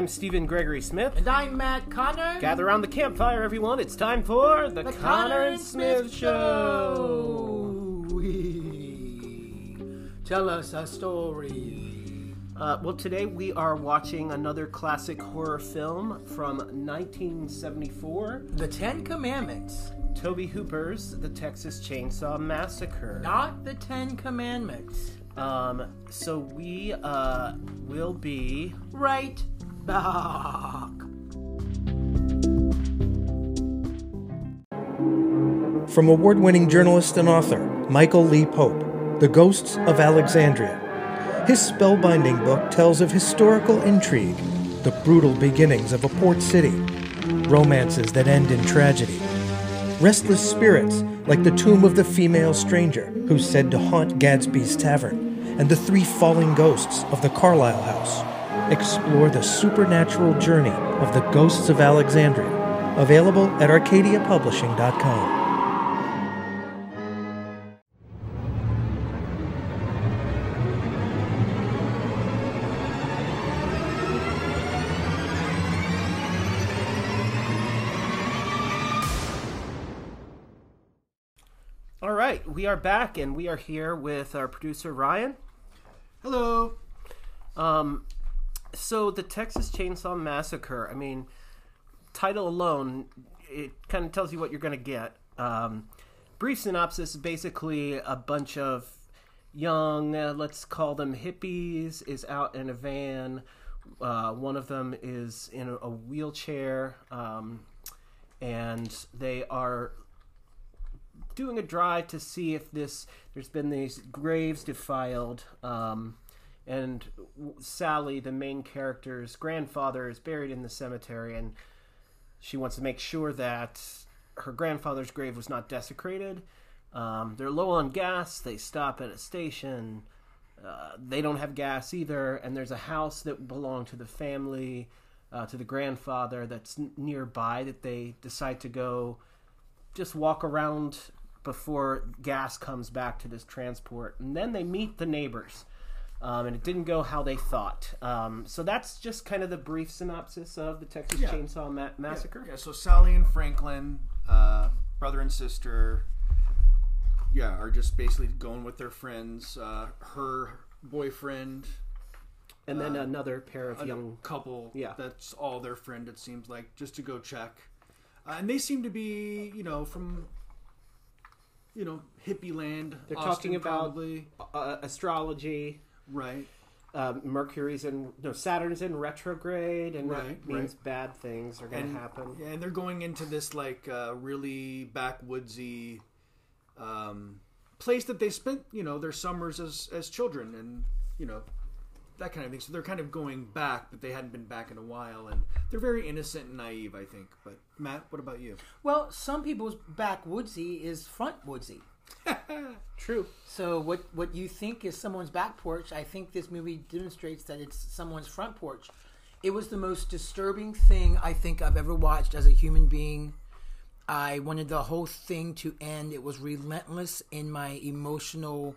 I'm Stephen Gregory Smith. And I'm Matt Conner. Gather around the campfire, everyone. It's time for the, The Conner and Smith Show. We tell us a story. Uh, well, today we are watching another classic horror film from 1974 The Ten Commandments, Tobe Hooper's The Texas Chainsaw Massacre. not the Ten Commandments. Um, so we uh, will be. Right back. From award winning journalist and author Michael Lee Pope, The Ghosts of Alexandria. His spellbinding book tells of historical intrigue, the brutal beginnings of a port city, romances that end in tragedy, restless spirits like the tomb of the female stranger who's said to haunt Gadsby's Tavern, and the three falling ghosts of the Carlisle House. Explore the supernatural journey of the Ghosts of Alexandria, available at arcadiapublishing.com. All right, we are back and we are here with our producer Ryan. Hello. Um, so the Texas Chainsaw Massacre. I mean, title alone, it kind of tells you what you're going to get. Um, brief synopsis: basically, a bunch of young, uh, let's call them hippies, is out in a van. Uh, one of them is in a, wheelchair, um, and they are doing a drive to see if this there's been these graves defiled um, and sally the main character's grandfather is buried in the cemetery and she wants to make sure that her grandfather's grave was not desecrated um, they're low on gas they stop at a station uh, they don't have gas either and there's a house that belonged to the family uh, to the grandfather that's nearby that they decide to go just walk around before gas comes back to this transport. And then they meet the neighbors. Um, and it didn't go how they thought. Um, so that's just kind of the brief synopsis of the Texas Yeah. Chainsaw Ma- Massacre. Yeah, so Sally and Franklin, uh, brother and sister, yeah, are just basically going with their friends. Uh, her boyfriend, And then another pair of young. couple. Yeah. that's all their friend. It seems like just to go check, uh, and they seem to be, you know, from, you know, hippie land. They're Austin, talking about-. Uh, astrology. Right. Um, Mercury's in no Saturn's in retrograde, and that means right. bad things are going to happen. Yeah, and they're going into this like uh, really backwoodsy um, place that they spent, you know, their summers as as children, and you know that kind of thing. So they're kind of going back, but they hadn't been back in a while, and they're very innocent and naive, I think. But Matt, what about you? Well, some people's backwoodsy is front woodsy. True. So what what you think is someone's back porch, I think this movie demonstrates that it's someone's front porch. It was the most disturbing thing I think I've ever watched as a human being. I wanted the whole thing to end. It was relentless in my emotional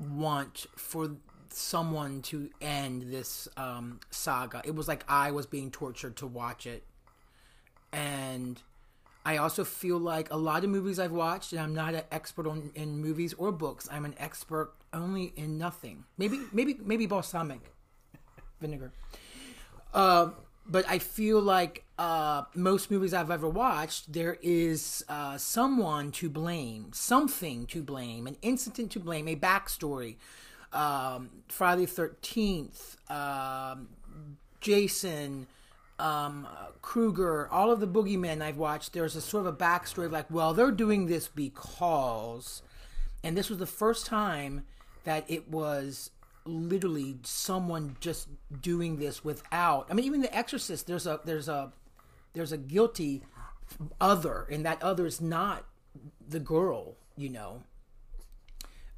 want for someone to end this um, saga. It was like I was being tortured to watch it. And I also feel like a lot of movies I've watched, and I'm not an expert on in movies or books. I'm an expert only in nothing. Maybe, maybe, maybe balsamic vinegar. Uh, but I feel like uh, most movies I've ever watched, there is uh, someone to blame, something to blame, an incident to blame, a backstory. Um, Friday Thirteenth, um, Jason, um, Krueger, all of the boogeymen I've watched, there's a sort of a backstory of like, well, they're doing this because, and this was the first time that it was literally someone just doing this without. I mean, even The Exorcist, there's a there's a there's a guilty other, and that other is not the girl, you know.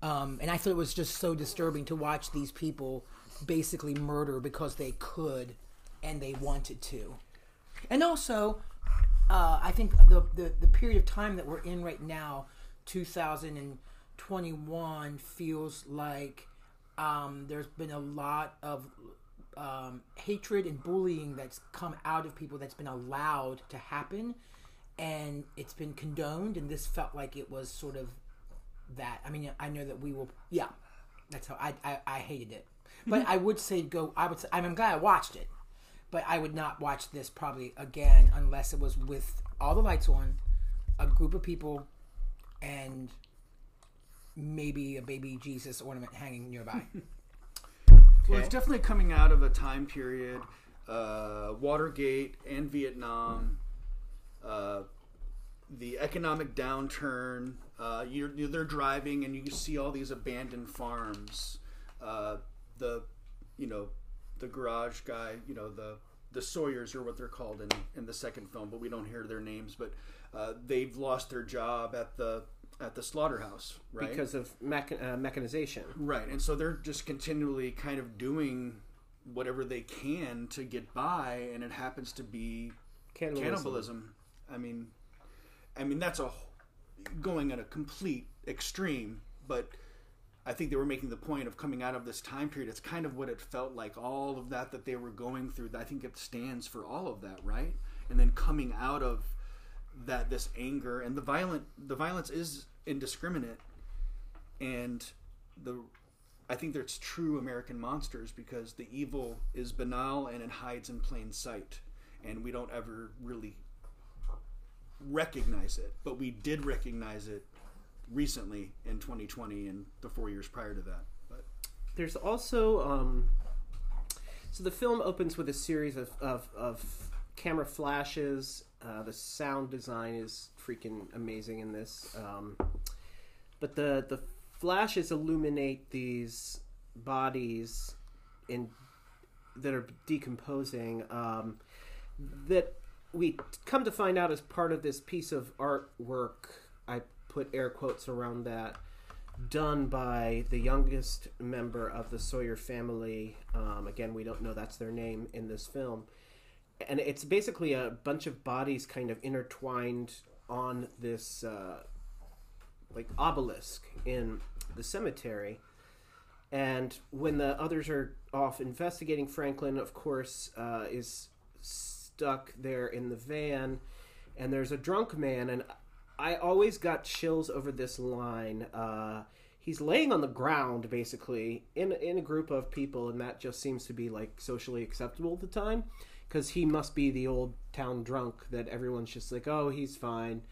Um, and I thought it was just so disturbing to watch these people basically murder because they could and they wanted to. And also, uh, I think the, the the period of time that we're in right now, 2021, feels like um, there's been a lot of um, hatred and bullying that's come out of people that's been allowed to happen, and it's been condoned. And this felt like it was sort of that. I mean, I know that we will. Yeah, that's how I I, I hated it. But I would say go. I would. Say, I'm glad I watched it, but I would not watch this probably again unless it was with all the lights on, a group of people, and maybe a baby Jesus ornament hanging nearby. Well, it's definitely coming out of a time period, uh, Watergate and Vietnam, uh, the economic downturn. Uh, you're, you're they're driving and you see all these abandoned farms. Uh, the, you know, the garage guy. You know the the Sawyer's are what they're called in in the second film, but we don't hear their names. But uh, they've lost their job at the at the slaughterhouse, right? because of mech- uh, mechanization. Right, and so they're just continually kind of doing whatever they can to get by, and it happens to be Cannibalism. cannibalism. I mean, I mean that's a going at a complete extreme, but I think they were making the point of coming out of this time period. It's kind of what it felt like. All of that that they were going through. I think it stands for all of that, right? And then coming out of that, this anger and the violent, the violence is indiscriminate, and the I think there's true American monsters because the evil is banal and it hides in plain sight, and we don't ever really recognize it. But we did recognize it recently in 2020 and the four years prior to that. But There's also um, so the film opens with a series of of, of camera flashes. Uh, the sound design is freaking amazing in this. Um, but the the flashes illuminate these bodies in that are decomposing. Um, that we come to find out as part of this piece of artwork. I put air quotes around that done by the youngest member of the Sawyer family. Um, again, we don't know that's their name in this film. And it's basically a bunch of bodies kind of intertwined on this uh, like obelisk in the cemetery. And when the others are off investigating, Franklin, of course, uh, is stuck there in the van. And there's a drunk man, and I always got chills over this line. Uh, he's laying on the ground, basically, in in a group of people, and that just seems to be like socially acceptable at the time, because he must be the old town drunk that everyone's just like, oh, he's fine.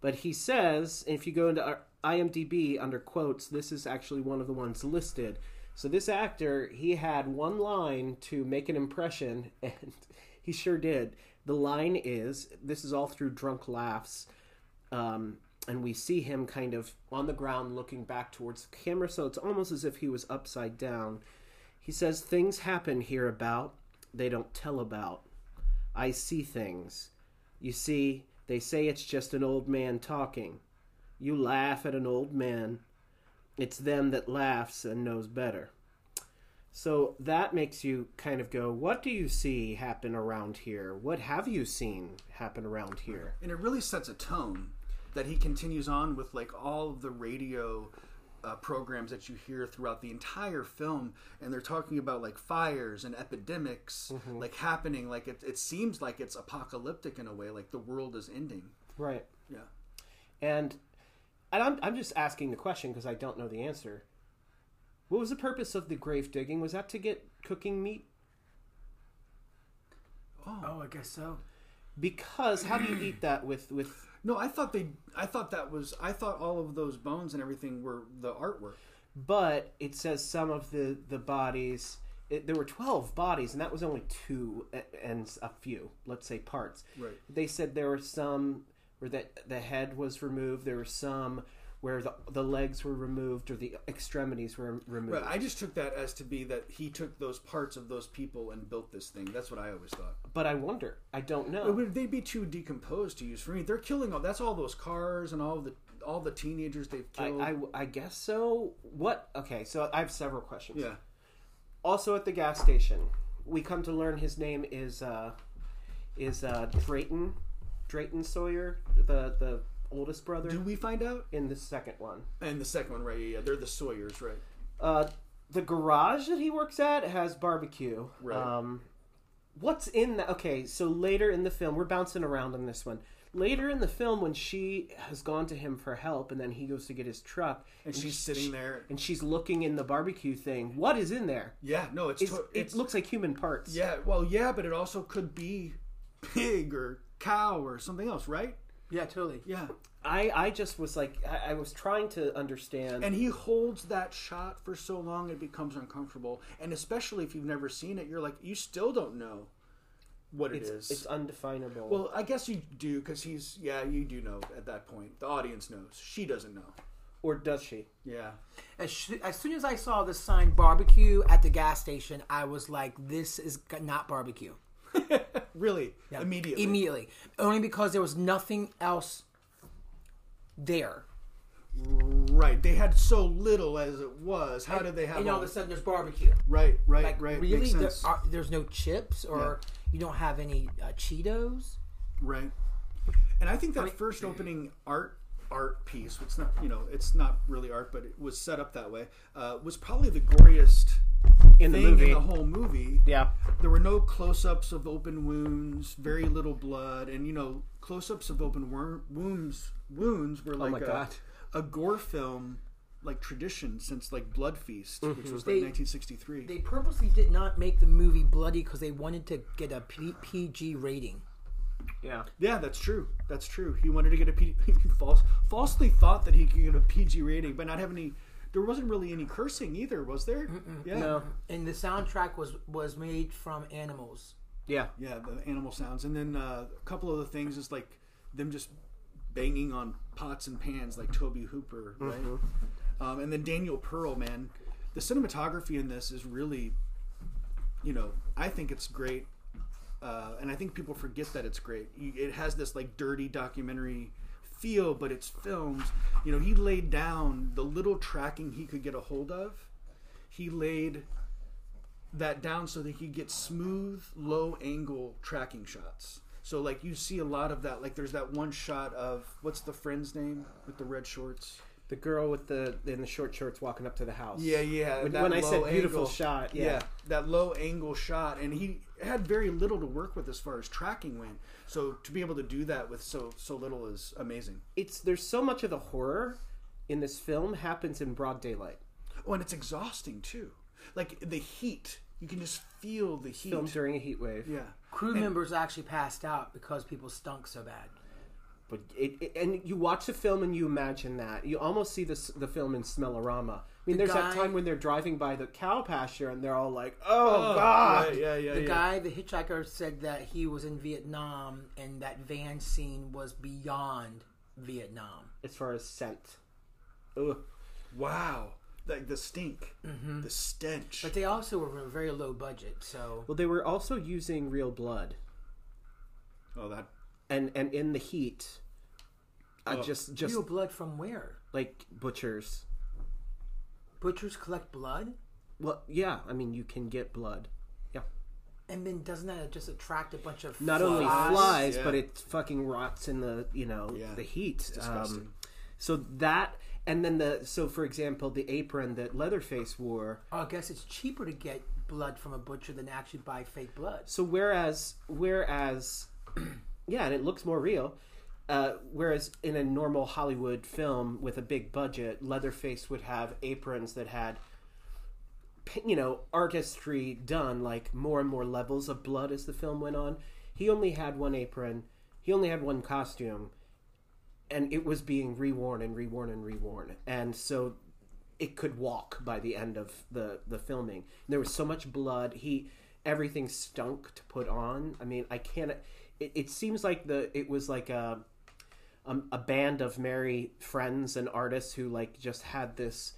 But he says, if you go into IMDb under quotes, this is actually one of the ones listed. So this actor, he had one line to make an impression, and he sure did. The line is, this is all through drunk laughs um, and we see him kind of on the ground looking back towards the camera so it's almost as if he was upside down. He says things happen here about they don't tell about. I see things. You see they say it's just an old man talking. You laugh at an old man. It's them that laughs and knows better. So that makes you kind of go what do you see happen around here? What have you seen happen around here? And it really sets a tone that he continues on with like all of the radio uh, programs that you hear throughout the entire film and they're talking about like fires and epidemics like happening like it, it seems like it's apocalyptic in a way like the world is ending right yeah And and I'm I'm just asking the question because I don't know the answer. What was the purpose of the grave digging? Was that to get cooking meat? oh, I guess so. Because how do you eat that with with? No i thought they i thought that was i thought all of those bones and everything were the artwork But it says some of the the bodies. It, there were twelve bodies, and that was only two and a few, let's say, parts. Right. They said there were some where that the head was removed. There were some where the the legs were removed or the extremities were removed. Right. I just took that as to be that he took those parts of those people and built this thing. That's what I always thought. But I wonder. I don't know. But would they be too decomposed to use for me? They're killing all. That's all those cars and all the all the teenagers they've I, killed. I, I guess so. What? Okay, so I have several questions. yeah. Also at the gas station, we come to learn his name is uh, is uh, Drayton, Drayton Sawyer, the the oldest brother Do we find out? in the second one. And the second one, right? Yeah, they're the Sawyers, right? Uh, the garage that he works at has barbecue. Right. Um, what's in that? Okay, so later in the film, we're bouncing around on this one. Later in the film, when she has gone to him for help, and then he goes to get his truck, And she's sitting there. and she's looking in the barbecue thing. What is in there? Yeah, no, it's, It's, to- it looks like human parts. yeah, well, yeah, but it also could be pig or cow or something else, right? Yeah, totally. Yeah. I, I just was like, I, I was trying to understand. And he holds that shot for so long it becomes uncomfortable. And especially if you've never seen it, you're like, you still don't know what it it's, it's undefinable. well, I guess you do because he's, yeah, you do know at that point. The audience knows. She doesn't know. or does she? Yeah. As, sh- as soon as I saw the sign barbecue at the gas station, I was like, this is not barbecue. Really? Immediately. Immediately. Only because there was nothing else there. right. They had so little as it was. How did they have And all all of a sudden there's barbecue. Right, right, Like, right. really? Makes There are, there's no chips or you don't have any uh, Cheetos? Right. And I think that first opening art art piece, it's not you know, it's not really art, but it was set up that way, uh, was probably the goriest In the movie. in the whole movie. Yeah. There were no close ups of open wounds, very little blood, and you know, close ups of open wor- wounds wounds were like Oh my a, God. a gore film like tradition since like Blood Feast, which mm-hmm. was like 1963. They purposely did not make the movie bloody because they wanted to get a P- PG rating. Yeah. Yeah, that's true. That's true. He wanted to get a P- false, falsely thought that he could get a PG rating, but not have any. There wasn't really any cursing either, was there? Yeah, No. And the soundtrack was was made from animals. Yeah. yeah, the animal sounds, and then uh, a couple of the things is like them just banging on pots and pans, like Tobe Hooper, right? Um, and then Daniel Pearl, man, the cinematography in this is really, you know, I think it's great. uh, and I think people forget that it's great. It has this like dirty documentary feel, but it's filmed. You know, he laid down the little tracking he could get a hold of. He laid that down so that he could get smooth, low angle tracking shots. So like you see a lot of that. Like there's that one shot of what's the friend's name with the red shorts. The girl with the in the short shorts walking up to the house. Yeah, yeah. When, when I said beautiful angle- shot, yeah. yeah. that low angle shot, and he had very little to work with as far as tracking went. So to be able to do that with so so little is amazing. It's there's so much of the horror in this film happens in broad daylight. Oh, and it's exhausting too. Like the heat, you can just feel the heat. Filmed during a heat wave. Yeah, Crew members actually passed out because people stunk so bad. But it, it and you watch the film and you imagine that you almost see this the film in Smellorama. I mean, The there's that time when they're driving by the cow pasture and they're all like, "Oh, oh God!" right, yeah, yeah, The yeah. guy, the hitchhiker, said that he was in Vietnam and that van scene was beyond Vietnam. As far as scent, Ugh. Wow, like the stink, mm-hmm. the stench. But they also were a very low budget, so well, they were also using real blood, oh, that and and in the heat, uh, Oh. just just real blood from where? like butchers. Butchers collect blood, Well, yeah, I mean, you can get blood. Yeah, and then doesn't that just attract a bunch of not only flies? flies, yeah. but it fucking rots in the you know Yeah, the heat. Um, so that and then the so for example, the apron that Leatherface wore. Oh, I guess it's cheaper to get blood from a butcher than actually buy fake blood. So whereas whereas yeah, and it looks more real. Uh, whereas in a normal Hollywood film with a big budget, Leatherface would have aprons that had, you know, artistry done, like more and more levels of blood as the film went on. He only had one apron. He only had one costume, and it was being reworn and reworn and reworn, and so it could walk by the end of the the filming. There was so much blood. He everything stunk to put on. I mean, I can't. It, it seems like the it was like a um, a band of merry friends and artists who like just had this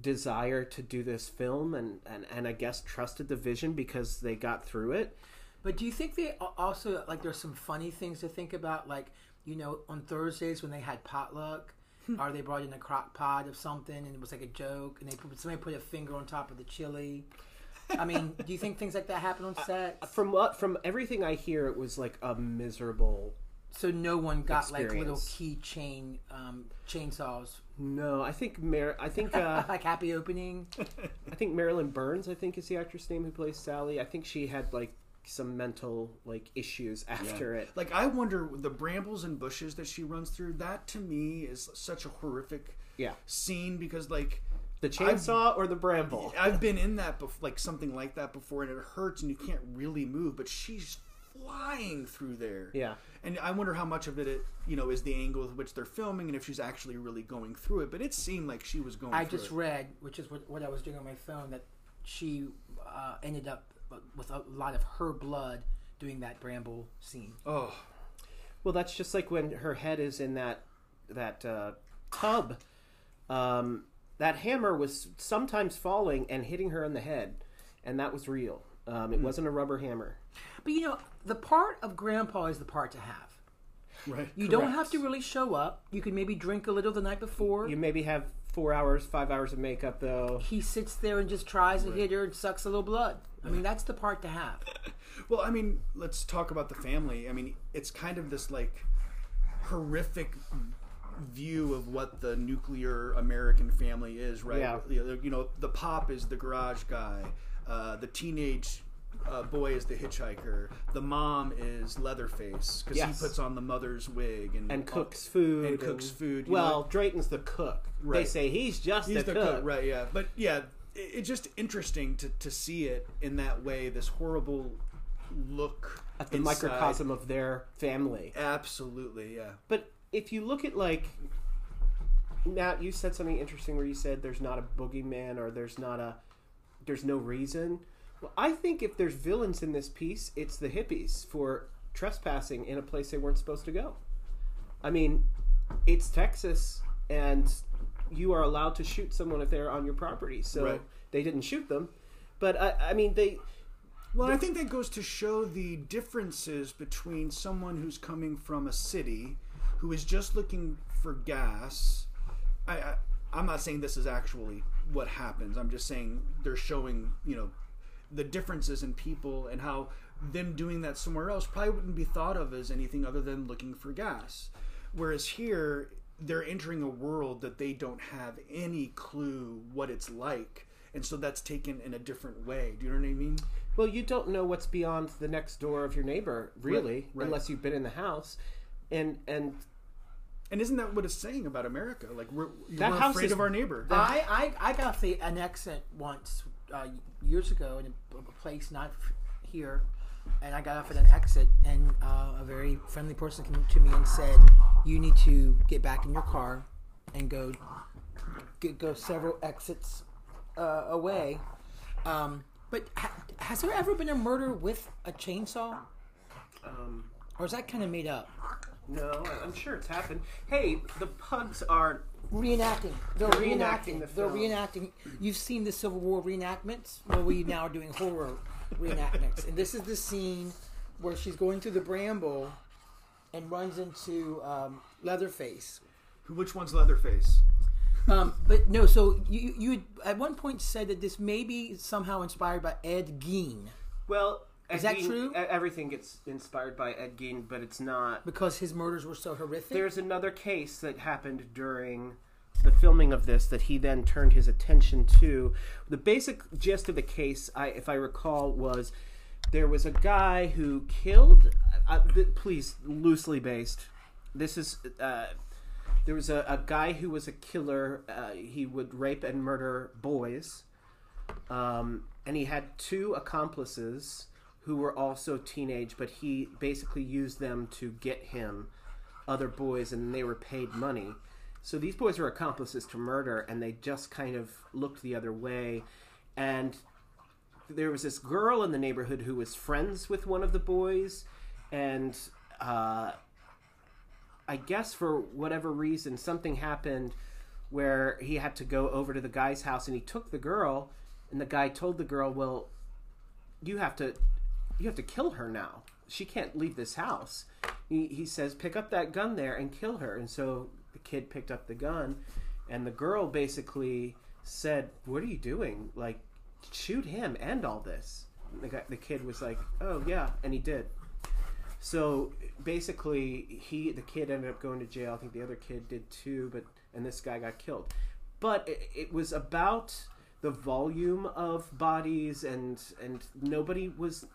desire to do this film and and and I guess trusted the vision because they got through it. But do you think they also like there's some funny things to think about? Like you know, on Thursdays when they had potluck, or they brought in a crock pot of something and it was like a joke, and they put, somebody put a finger on top of the chili. I mean, do you think things like that happen on set? From what from everything I hear, it was like a miserable So no one got like little Experience. keychain um, chainsaws No, I think Mar- I think uh, like happy opening. I think Marilyn Burns. I think is the actress name who plays Sally. I think she had like some mental like issues after it. Like I wonder the brambles and bushes that she runs through. That to me is such a horrific Yeah, scene because like the chainsaw or the bramble. I've been in that bef- like something like that before, and it hurts and you can't really move. But she's flying through there. Yeah. And I wonder how much of it, it, you know, is the angle with which they're filming, and if she's actually really going through it. But it seemed like she was going. Through. I just it. read, which is what, what I was doing on my phone, that she uh, ended up with a lot of her blood doing that bramble scene. Oh, Well, that's just like when her head is in that that uh, tub. Um, that hammer was sometimes falling and hitting her in the head, and that was real. Um, it wasn't a rubber hammer. But you know, the part of Grandpa is the part to have. right. You don't have to really show up. You can maybe drink a little the night before. You maybe have four hours, five hours of makeup though. he sits there and just tries to hit her and sucks a little blood. I mean, that's the part to have. Well, I mean, let's talk about the family. I mean, it's kind of this like horrific view of what the nuclear American family is, right? Yeah. You know, the pop is the garage guy, uh, the teenage uh, boy is the hitchhiker, the mom is Leatherface because Yes. he puts on the mother's wig and And cooks food. and cooks food, Well, know. Drayton's the cook. Right. They say he's just He's the, the cook. cook, right? Yeah, but yeah, it, it's just interesting to, to see it in that way. This horrible look At the inside. microcosm of their family. Absolutely, yeah. But if you look at like Matt, you said something interesting where you said there's not a boogeyman or there's not a there's no reason. Well, I think if there's villains in this piece, it's the hippies for trespassing in a place they weren't supposed to go. I mean, it's Texas and you are allowed to shoot someone if they're on your property. So Right. they didn't shoot them. But I, I mean they Well, I think that goes to show the differences between someone who's coming from a city who is just looking for gas. I, I I'm not saying this is actually what happens. I'm just saying they're showing, you know, the differences in people and how them doing that somewhere else probably wouldn't be thought of as anything other than looking for gas. Whereas here, they're entering a world that they don't have any clue what it's like. And so that's taken in a different way. Do you know what I mean? Well, you don't know what's beyond the next door of your neighbor, really, right. unless you've been in the house. And and And isn't that what it's saying about America? Like we're, That we're house afraid is- of our neighbor. I, I, I got off the, an exit once uh, years ago in a, a place not here, and I got off at an exit, and uh, a very friendly person came to me and said, "You need to get back in your car and go get, go several exits uh, away." Um, but ha- has there ever been a murder with a chainsaw, um, or is that kind of made up? No, I'm sure it's happened. Hey, the pugs are Reenacting. They're Reenacting reenacting. the They're film. reenacting. You've seen the Civil War reenactments. Well, we now are doing horror reenactments, and this is the scene where she's going through the bramble and runs into um, Leatherface. Who- Which one's Leatherface? Um, but no, so you you at one point said that this may be somehow inspired by Ed Gein well. Is that Gein- true? Everything gets inspired by Ed Gein, but it's not. because his murders were so horrific. There's another case that happened during the filming of this that he then turned his attention to. The basic gist of the case, I, if I recall, was there was a guy who killed. Uh, th- please, loosely based. This is. Uh, there was a, a guy who was a killer. Uh, he would rape and murder boys. Um, and he had two accomplices who were also teenage, but he basically used them to get him other boys, and they were paid money. So these boys were accomplices to murder, and they just kind of looked the other way. And there was this girl in the neighborhood who was friends with one of the boys, and uh, I guess for whatever reason, something happened where he had to go over to the guy's house, and he took the girl, and the guy told the girl, "Well, you have to, you have to kill her now. She can't leave this house." He, he says, "Pick up that gun there and kill her." And so the kid picked up the gun, and the girl basically said, "What are you doing? Like, shoot him! End all this." And the guy, the kid was like, "Oh yeah," and he did. So basically, he the kid ended up going to jail. I think the other kid did too, but and this guy got killed. But it, it was about the volume of bodies, and and nobody was.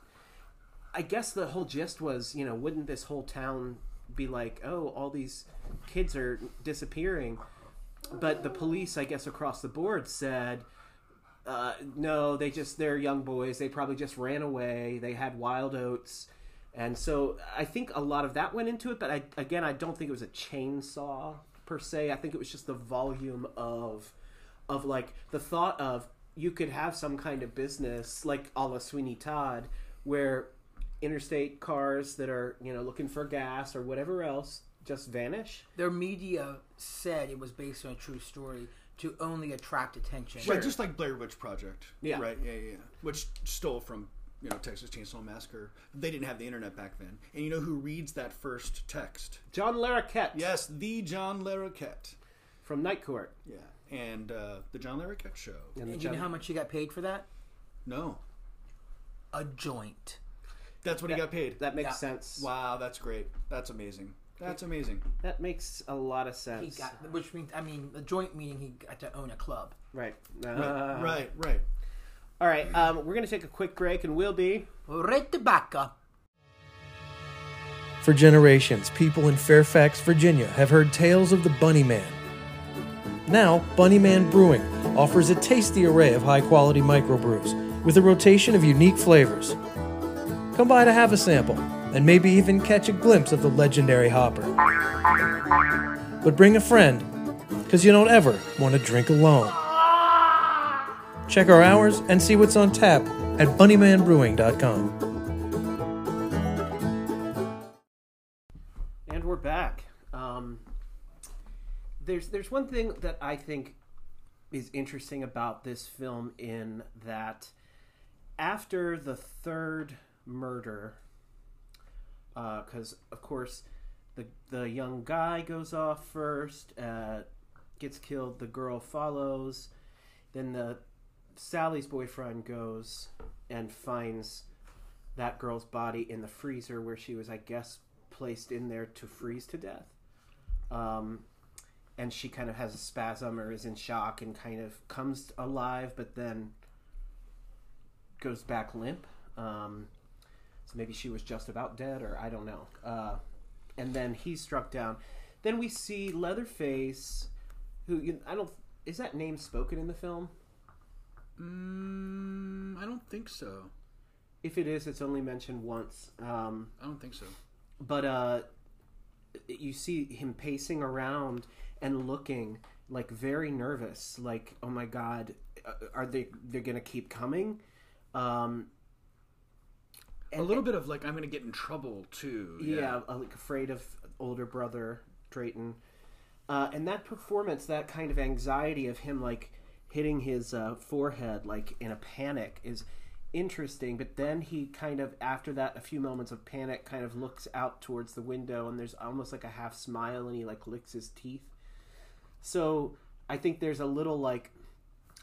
I guess the whole gist was, you know, wouldn't this whole town be like, oh, all these kids are disappearing? But the police, I guess, across the board said, uh, no, they just they're young boys. They probably just ran away. They had wild oats, and so I think a lot of that went into it. But I, again, I don't think it was a chainsaw per se. I think it was just the volume of of like the thought of you could have some kind of business like a la Sweeney Todd where interstate cars that are you know looking for gas or whatever else just vanish. Their media said it was based on a true story to only attract attention. Right, just like Blair Witch Project. Yeah. Right. Yeah, yeah, yeah. Which stole from you know Texas Chainsaw Massacre. They didn't have the internet back then. And you know who reads that first text? John Larroquette Yes, the John Larroquette. from Night Court. Yeah. And uh, the John Larroquette Show. And the And do you know how much he got paid for that? No, A joint. That's what he got paid. that makes Yeah. sense. Wow, that's great. That's amazing. That's amazing. That makes a lot of He sense. got, which means, I mean, a joint meaning he got to own a club. right. Right, Uh, right, right. All right. Um, we're going to take a quick break, and we'll be. Right tobacco. For generations, people in Fairfax, Virginia have heard tales of the Bunny Man. Now, Bunny Man Brewing offers a tasty array of high quality microbrews with a rotation of unique flavors. Come by to have a sample and maybe even catch a glimpse of the legendary hopper. But bring a friend, because you don't ever want to drink alone. Check our hours and see what's on tap at bunnymanbrewing.com. And we're back. Um, there's there's one thing that I think is interesting about this film in that after the third murder, because of course the the young guy goes off first, uh, gets killed. The girl follows. Then the Sally's boyfriend goes and finds that girl's body in the freezer where she was, I guess, placed in there to freeze to death. Um, and she kind of has a spasm or is in shock and kind of comes alive, but then goes back limp. Um, so maybe she was just about dead, or I don't know. Uh, and then he's struck down. Then we see Leatherface, who you, I don't. Is that name spoken in the film? Mm, I don't think so. If it is, it's only mentioned once. Um, I don't think so. but uh, you see him pacing around and looking like very nervous. Like, oh my god, uh, are they? They're gonna keep coming. Um, a little bit of like I'm going to get in trouble too. yeah, uh, like afraid of older brother Drayton, uh, and that performance, that kind of anxiety of him like hitting his uh, forehead like in a panic is interesting. But then he kind of after that, a few moments of panic, kind of looks out towards the window, and there's almost like a half smile, and he like licks his teeth. So I think there's a little like.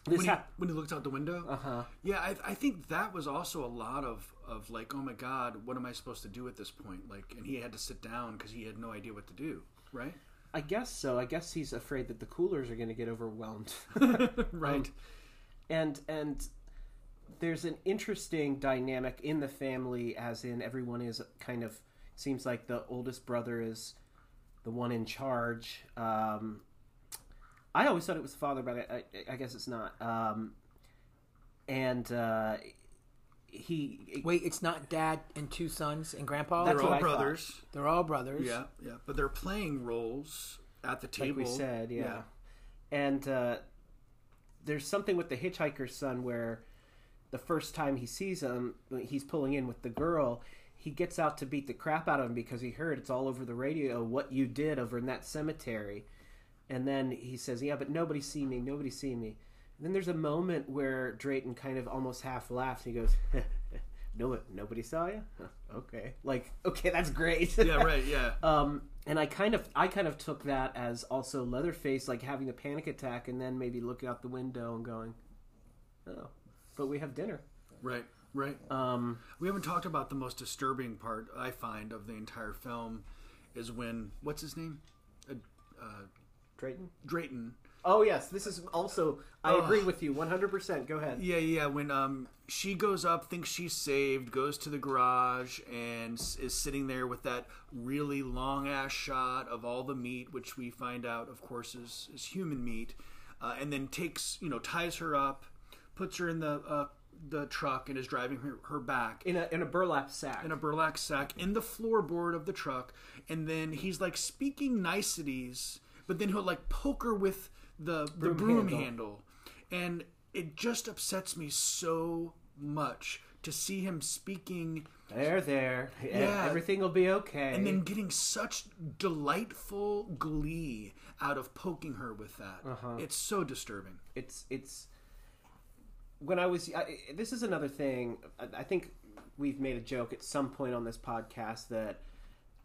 When he, when he looked out the window, uh huh. yeah, I, I think that was also a lot of of like, oh my god, what am I supposed to do at this point? Like, and he had to sit down because he had no idea what to do. Right, I guess so. I guess he's afraid that the coolers are going to get overwhelmed. right. and and there's an interesting dynamic in the family as in everyone is kind of seems like the oldest brother is the one in charge um i always thought it was the father but i, I, I guess it's not um and uh he Wait, it's not dad and two sons and grandpa? That's They're all I thought. brothers. They're all brothers. Yeah, yeah, but they're playing roles at the like table. we said yeah, and uh there's something with the hitchhiker's son where the first time he sees him he's pulling in with the girl he gets out to beat the crap out of him because he heard it's all over the radio what you did over in that cemetery and then he says yeah but nobody see me nobody see me and then there's a moment where drayton kind of almost half laughs and he goes no nobody saw you okay like okay that's great yeah, right. Yeah, um, and I kind of I kind of took that as also Leatherface like having a panic attack and then maybe looking out the window and going, oh, but we have dinner. right, right. Um, We haven't talked about the most disturbing part I find of the entire film is when what's his name, uh, uh, Drayton. Drayton. Oh yes, this is also. I Oh. agree with you 100. percent Go ahead. Yeah, yeah. When um she goes up, thinks she's saved, goes to the garage, and s- is sitting there with that really long ass shot of all the meat, which we find out, of course, is is human meat, uh, and then takes you know ties her up, puts her in the uh, the truck, and is driving her, her back In a in a burlap sack. in a burlap sack in the floorboard of the truck, and then he's like speaking niceties, but then he'll like poke her with the the Broom broom handle. handle. and it just upsets me so much to see him speaking there, there. Yeah. Everything will be okay. and then getting such delightful glee out of poking her with that. Uh-huh. It's so disturbing. it's it's when I was. I, this is another thing. I, I think we've made a joke at some point on this podcast that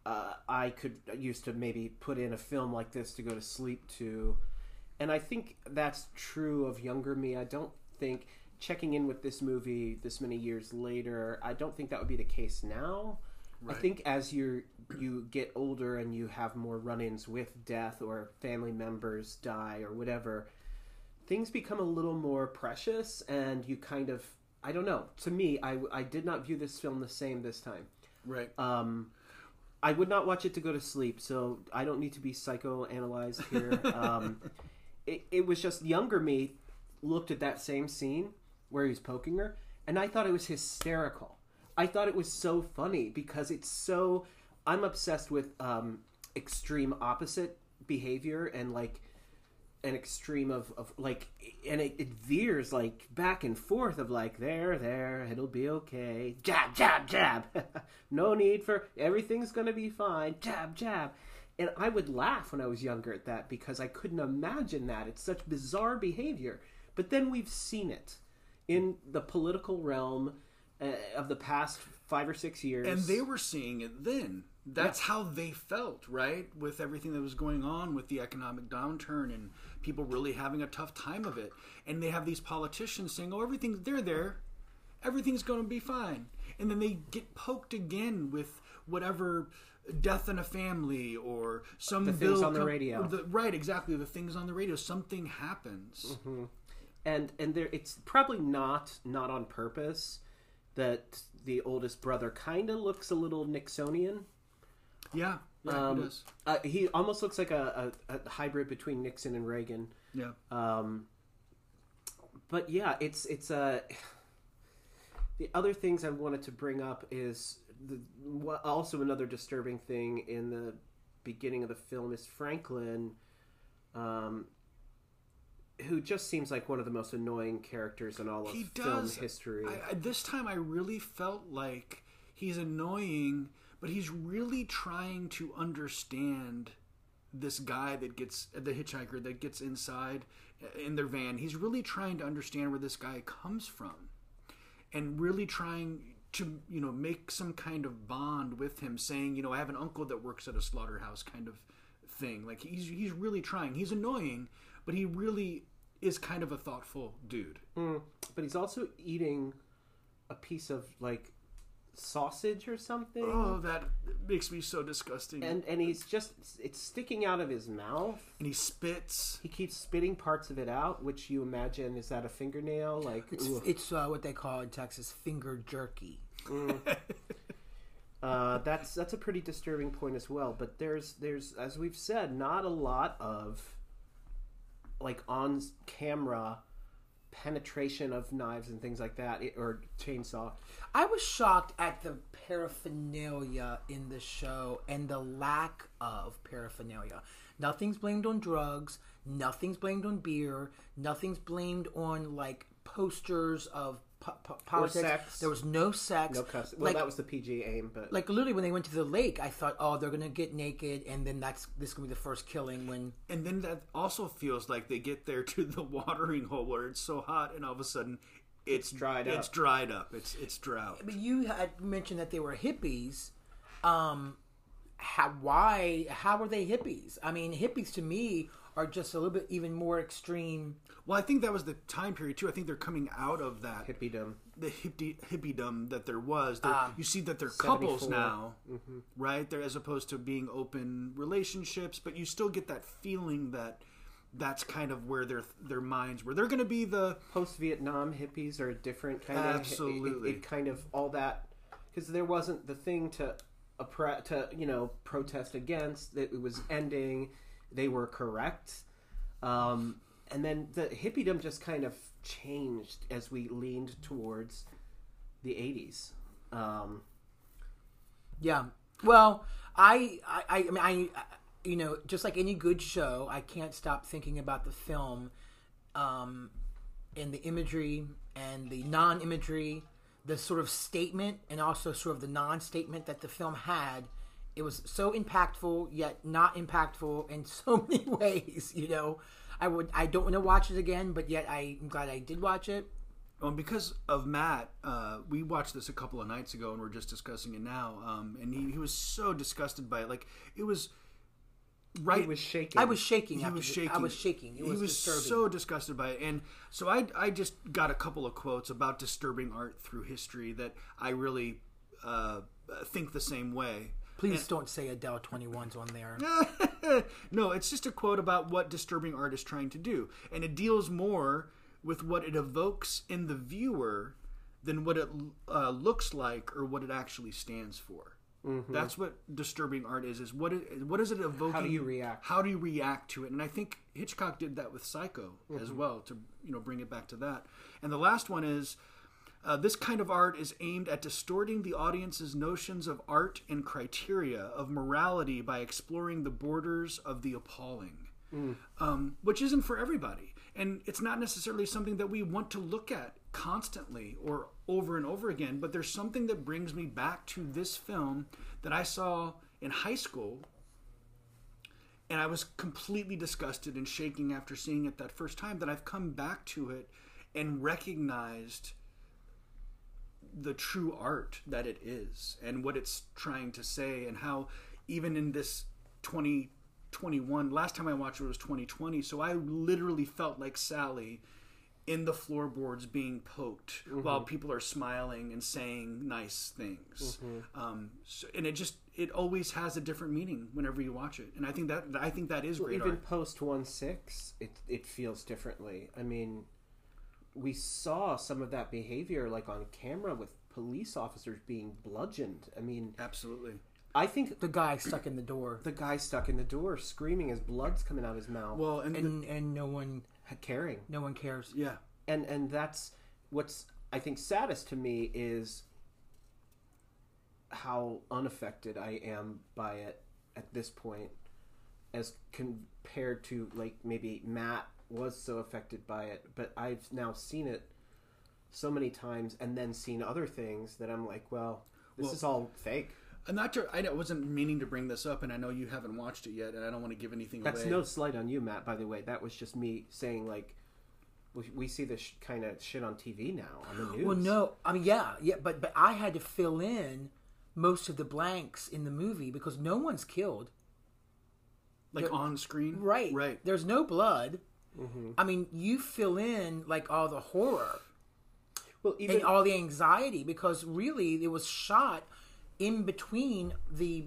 uh, I could used to maybe put in a film like this to go to sleep to, and I think that's true of younger me. I don't think checking in with this movie this many years later. I don't think that would be the case now. I think as you you get older and you have more run-ins with death or family members die or whatever, things become a little more precious and you kind of I don't know. To me, I I did not view this film the same this time. Right. Um, I would not watch it to go to sleep, so I don't need to be psychoanalyzed here. um, it, it was just younger me looked at that same scene where he was poking her, and I thought it was hysterical. I thought it was so funny because it's so. I'm obsessed with um, extreme opposite behavior and like an extreme of, of like and it, it veers like back and forth of like there there it'll be okay. Jab jab jab. No need for everything's gonna be fine. Jab jab. And i would laugh when i was younger at that because i couldn't imagine that. It's such bizarre behavior. But then we've seen it in the political realm uh, of the past five or six years. And they were seeing it then. That's how they felt right with everything that was going on with the economic downturn and people really having a tough time of it. And they have these politicians saying oh everything's they're there. Everything's going to be fine. And then they get poked again with whatever death in a family or some The things bill on the radio. the- right exactly the things on the radio. Something happens. Mm-hmm. And and there it's probably not not on purpose that the oldest brother kind of looks a little Nixonian. yeah yeah Um, does Uh, he almost looks like a, a, a hybrid between Nixon and Reagan. yeah Um, but yeah, it's it's uh, the other things I wanted to bring up is the, also another disturbing thing in the beginning of the film is Franklin, um, who just seems like one of the most annoying characters in all of he film history. I, I, this time I really felt like he's annoying, but he's really trying to understand this guy that gets the hitchhiker that gets inside uh, in their van. He's really trying to understand where this guy comes from, and really trying to you know make some kind of bond with him, saying you know I have an uncle that works at a slaughterhouse, kind of thing. Like he's he's really trying. He's annoying, but he really is kind of a thoughtful dude. Mm, but he's also eating a piece of like sausage or something. Oh, that makes me so disgusting. and and he's just it's sticking out of his mouth and he spits. he keeps spitting parts of it out which you imagine is that a fingernail like it's, it's uh, what they call in Texas finger jerky. uh, that's that's a pretty disturbing point as well but there's there's as we've said not a lot of like on camera penetration of knives and things like that or chainsaw I was shocked at the paraphernalia in the show and the lack of paraphernalia. Nothing's blamed on drugs. Nothing's blamed on beer. Nothing's blamed on like posters of po- po- politics. sex. There was no sex. no cuss well like, that was the pg aim but like literally when they went to the lake, I thought, oh, they're gonna get naked, and then that's this is gonna be the first killing. When And then that also feels like they get there to the watering hole where it's so hot, and all of a sudden it's, dried up. It's dried up. It's it's drought. but you had mentioned that they were hippies. Um, how why how were they hippies? I mean, hippies to me are just a little bit even more extreme. Well, I think that was the time period too. I think they're coming out of that Hippiedom. the hippie hippiedom that there was. Um, you see that they're couples 74. now, right? They're as opposed to being open relationships, but you still get that feeling that that's kind of where their their minds were. They're going to be the Post Vietnam hippies are a different kind of Absolutely. It, it kind of all that because there wasn't the thing to oppre- to you know protest against. That it was ending. They were correct. Um, and then the hippiedom just kind of changed as we leaned towards the 80s. Um, Yeah. Well, I, I, I mean, I, you know, just like any good show, I can't stop thinking about the film, um, and the imagery and the non-imagery, the sort of statement and also sort of the non-statement that the film had. It was so impactful, yet not impactful in so many ways. You know, I would, I don't want to watch it again, but yet I'm glad I did watch it. Well, because of Matt, uh, we watched this a couple of nights ago, and we're just discussing it now. Um, and he, he was so disgusted by it. Like it was right. it was shaking. I was shaking. he was the- shaking. I was shaking. It was, he was disturbing. so disgusted by it, and so I I just got a couple of quotes about disturbing art through history that I really uh, think the same way. Please don't say Adele 21's on there. no, it's just a quote about what disturbing art is trying to do, and it deals more with what it evokes in the viewer than what it uh, looks like or what it actually stands for. That's what disturbing art is. Is what it, what is it evoking? How do you react? How do you react to it? And I think Hitchcock did that with Psycho as well to you know bring it back to that. And the last one is uh, this kind of art is aimed at distorting the audience's notions of art and criteria of morality by exploring the borders of the appalling, um, which isn't for everybody. And it's not necessarily something that we want to look at constantly or over and over again, but there's something that brings me back to this film that I saw in high school. And I was completely disgusted and shaking after seeing it that first time. That I've come back to it and recognized the true art that it is and what it's trying to say and how even in this 2021 last time i watched it was 2020 so i literally felt like sally in the floorboards being poked while people are smiling and saying nice things um, so, and it just it always has a different meaning whenever you watch it and i think that i think that is Well, great even art. post one six, it it feels differently. I mean, we saw some of that behavior like on camera with police officers being bludgeoned. I mean, absolutely I think The guy stuck in the door, the guy stuck in the door screaming as blood's coming out of his mouth, well and, the- and and no one, caring. no one cares. yeah and and that's what's I think saddest to me is how unaffected I am by it at this point, as compared to like maybe Matt was so affected by it, but I've now seen it so many times and then seen other things that I'm like, well, this Well- is all fake. I'm not sure. I wasn't meaning to bring this up, and I know you haven't watched it yet, and I don't want to give anything That's away. no slight on you, Matt. By the way, that was just me saying like. We, we see this kind of shit on TV now on the news. Well, no, I mean, yeah, yeah, but but I had to fill in most of the blanks in the movie because no one's killed. like on screen, Right, Right. There's no blood. I mean, you fill in like all the horror Well, even and all the anxiety because really it was shot in between the.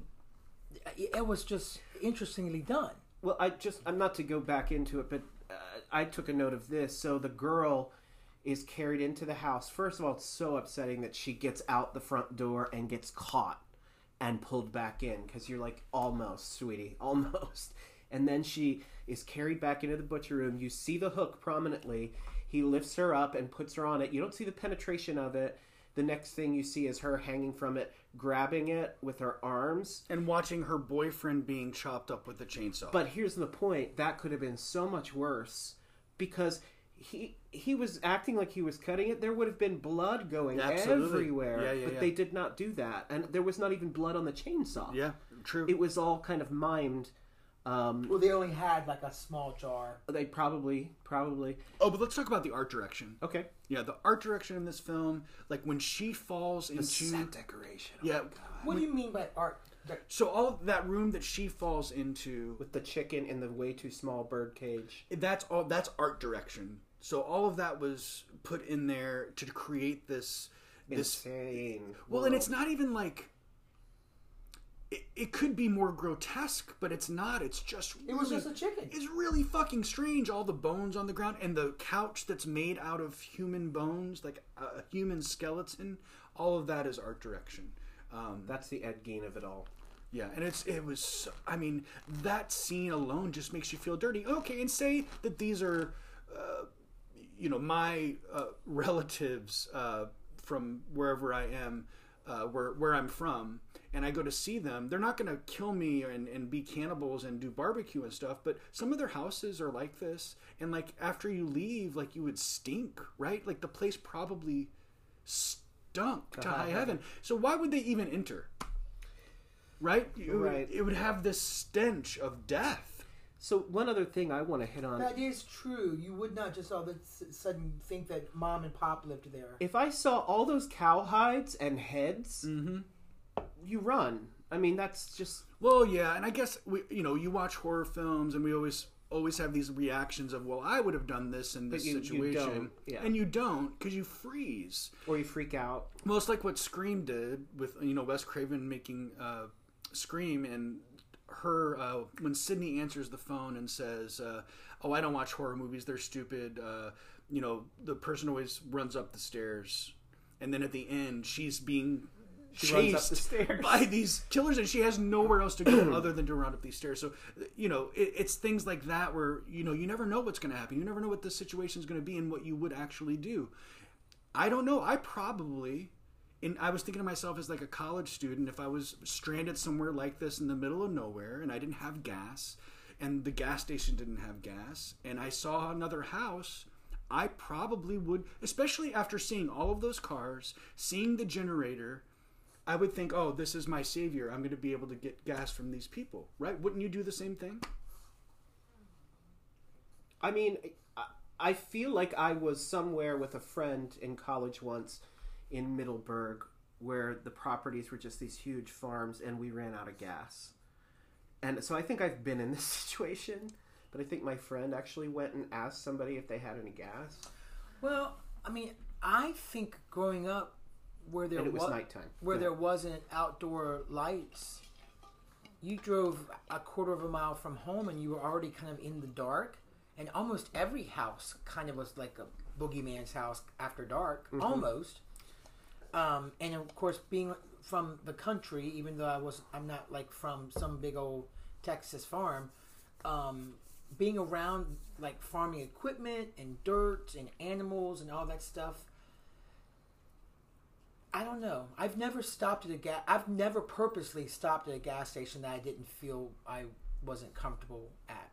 It was just interestingly done. Well, I just I'm not to go back into it, but uh, I took a note of this. So the girl is carried into the house. First of all, it's so upsetting that she gets out the front door and gets caught and pulled back in because you're like almost, sweetie, almost. And then she is carried back into the butcher room. You see the hook prominently. He lifts her up and puts her on it. You don't see the penetration of it. The next thing you see is her hanging from it, grabbing it with her arms And watching her boyfriend being chopped up with a chainsaw. but here's the point: that could have been so much worse because he he was acting like he was cutting it. There would have been blood going Absolutely. everywhere, Yeah, yeah, but yeah. they did not do that, and there was not even blood on the chainsaw. yeah, true. it was all kind of mimed. Um, Well, they only had like a small jar. they probably probably oh, but let's talk about the art direction. okay. Yeah, the art direction in this film, like when she falls into Set decoration. yeah, What do you mean by art? So all that room that she falls into, with the chicken and the way too small bird cage. that's all. That's art direction. So all of that was put in there to create this this Insane. Well, and it's not even like it, it could be more grotesque, but it's not. It's just It was just a chicken. It's really fucking strange. All the bones on the ground and the couch that's made out of human bones, like a human skeleton. All of that is art direction. Um, That's the Ed Gein of it all. yeah, and it's it was. so- I mean, that scene alone just makes you feel dirty. Okay, and say that these are, uh, you know, my uh, relatives uh, from wherever I am, uh, where where I'm from, and I go to see them. They're not going to kill me and, and be cannibals and do barbecue and stuff. But some of their houses are like this, and like after you leave, like you would stink, right? Like the place probably stunk to high heaven. So why would they even enter? right? It would, Right. it would have this stench of death. So one other thing I want to hit on. That is true. You would not just all of a sudden think that mom and pop lived there. If I saw all those cow hides and heads, Mm-hmm. you run. I mean, that's just Well, yeah, and I guess we, you know, you watch horror films, and we always always have these reactions of, well, I would have done this in this you- you situation, don't, yeah. and you don't because you freeze. or you freak out. Well, it's like what Scream did with you know Wes Craven making uh, Scream, and her uh, when Sidney answers the phone and says, uh, "Oh, I don't watch horror movies; they're stupid." Uh, you know, the person always runs up the stairs, and then at the end, she's being She runs up chased the stairs. by these killers, and she has nowhere else to go other than to run up these stairs. So, you know, it, it's things like that where you know you never know what's going to happen. You never know what the situation is going to be and what you would actually do. I don't know. I probably, and I was thinking to myself as like a college student, if I was stranded somewhere like this in the middle of nowhere and I didn't have gas, and the gas station didn't have gas, and I saw another house. I probably would, especially after seeing all of those cars, seeing the generator, I would think, oh, this is my savior. I'm going to be able to get gas from these people, right? Wouldn't you do the same thing? I mean, I, I feel like I was somewhere with a friend in college once in Middleburg where the properties were just these huge farms and we ran out of gas. And so I think I've been in this situation, but I think my friend actually went and asked somebody if they had any gas. Well, I mean, I think growing up where there And it was wa- nighttime. where Yeah. there wasn't outdoor lights, you drove a quarter of a mile from home and you were already kind of in the dark. And almost every house kind of was like a boogeyman's house after dark, Mm-hmm. almost. Um, and of course, being from the country, even though I was, I'm not like from some big old Texas farm. Um, being around like farming equipment and dirt and animals and all that stuff. I don't know. I've never stopped at a gas. I've never purposely stopped at a gas station that I didn't feel I wasn't comfortable at,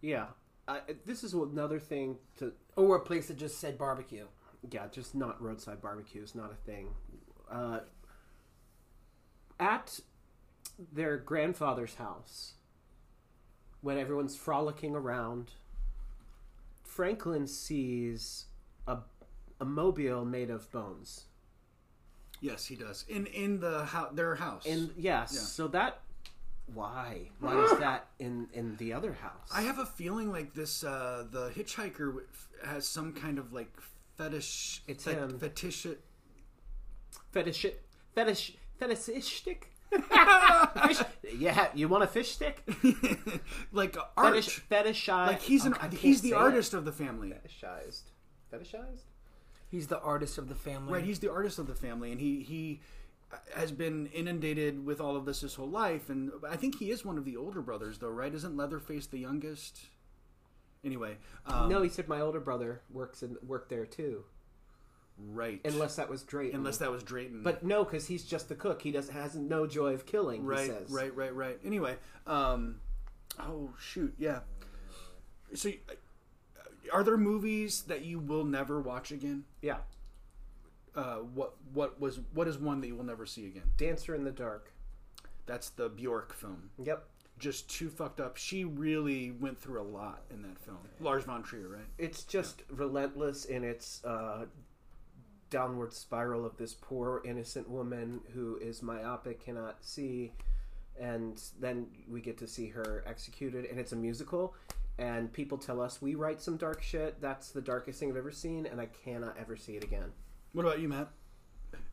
Yeah. I, this is another thing to or a place that just said barbecue. Yeah, just not roadside barbecues, not a thing. Uh, at their grandfather's house, when everyone's frolicking around, Franklin sees a, a mobile made of bones. Yes, he does. In in the house, their house. And yes, Yeah. so that why why is that in in the other house? I have a feeling like this. Uh, the hitchhiker has some kind of like fetish. It's fet- him. Fetish. fetish fetish fetishish stick. fish, yeah, you want a fish stick? like art. Fetish, fetishized. like he's an I he's the say artist of the family. Fetishized. Fetishized. He's the artist of the family. Right, he's the artist of the family, and he he uh, has been inundated with all of this his whole life. And I think he is one of the older brothers, though, right? Isn't Leatherface the youngest? Anyway, um, no, he said my older brother works in worked there too. right. Unless that was Drayton. unless that was Drayton, But no, because he's just the cook. He does has no joy of killing. right, he says. right, right, right. Anyway, um, oh shoot, yeah. So, uh, are there movies that you will never watch again? Yeah. Uh, what what was what is one that you will never see again? Dancer in the Dark. That's the Bjork film. Yep. Just too fucked up. She really went through a lot in that film. Lars von Trier, right? It's just relentless in its uh, downward spiral of this poor innocent woman who is myopic, cannot see, and then we get to see her executed, and it's a musical. And people tell us we write some dark shit. That's the darkest thing I've ever seen, and I cannot ever see it again. What about you, Matt?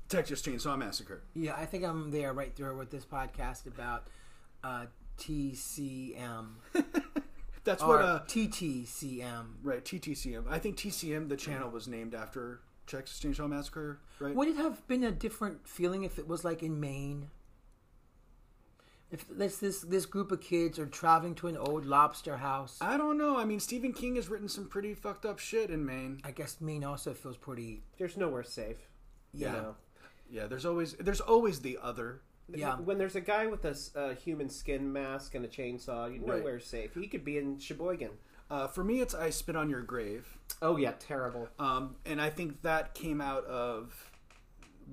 Texas Chainsaw Massacre. Yeah, I think I'm there right there with this podcast about uh, TCM That's what. Uh, TTCM. right, TTCM. I think TCM, the channel, was named after Texas Chainsaw Massacre. Right. Would it have been a different feeling if it was like in Maine? If this this this group of kids are traveling to an old lobster house, I don't know. I mean, Stephen King has written some pretty fucked up shit in Maine. I guess Maine also feels pretty. There's nowhere safe. you Yeah. know. Yeah, there's always there's always the other. Yeah. When there's a guy with a s- a human skin mask and a chainsaw, you Right. nowhere safe. He could be in Sheboygan. Uh, for me, it's I Spit on Your Grave. Oh yeah, terrible. Um, and I think that came out of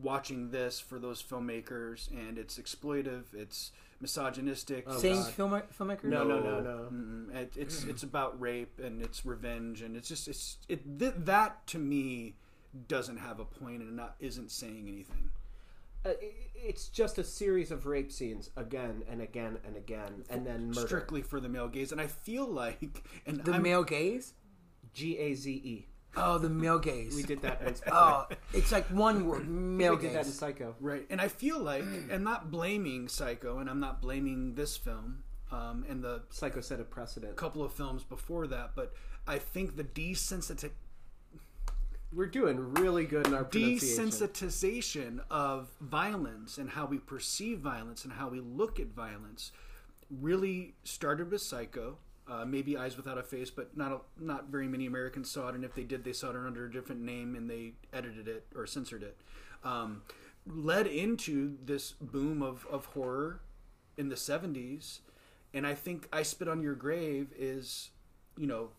watching this for those filmmakers, and it's exploitive, it's misogynistic. Oh, Same film, filmmaker. No, no, no, no. Mm-mm. It, it's it's about rape and it's revenge, and it's just it's it th- that to me doesn't have a point and not isn't saying anything. Uh, it's just a series of rape scenes again and again and again, and then murder. Strictly for the male gaze, and I feel like and The I'm- male gaze. G A Z E. Oh, the male gaze. We did that. In, Oh, it's like one word. Male we did that in. Psycho. Right, and I feel like I'm not blaming Psycho, and I'm not blaming this film, um, and the Psycho set a precedent. A couple of films before that, but I think the desensiti- We're doing really good in our desensitization of violence and how we perceive violence and how we look at violence really started with Psycho. Uh, maybe Eyes Without a Face, but not a, not very many Americans saw it, and if they did, they saw it under a different name and they edited it or censored it. Um, led into this boom of, of horror in the 70s, and I think I Spit on Your Grave is, you know,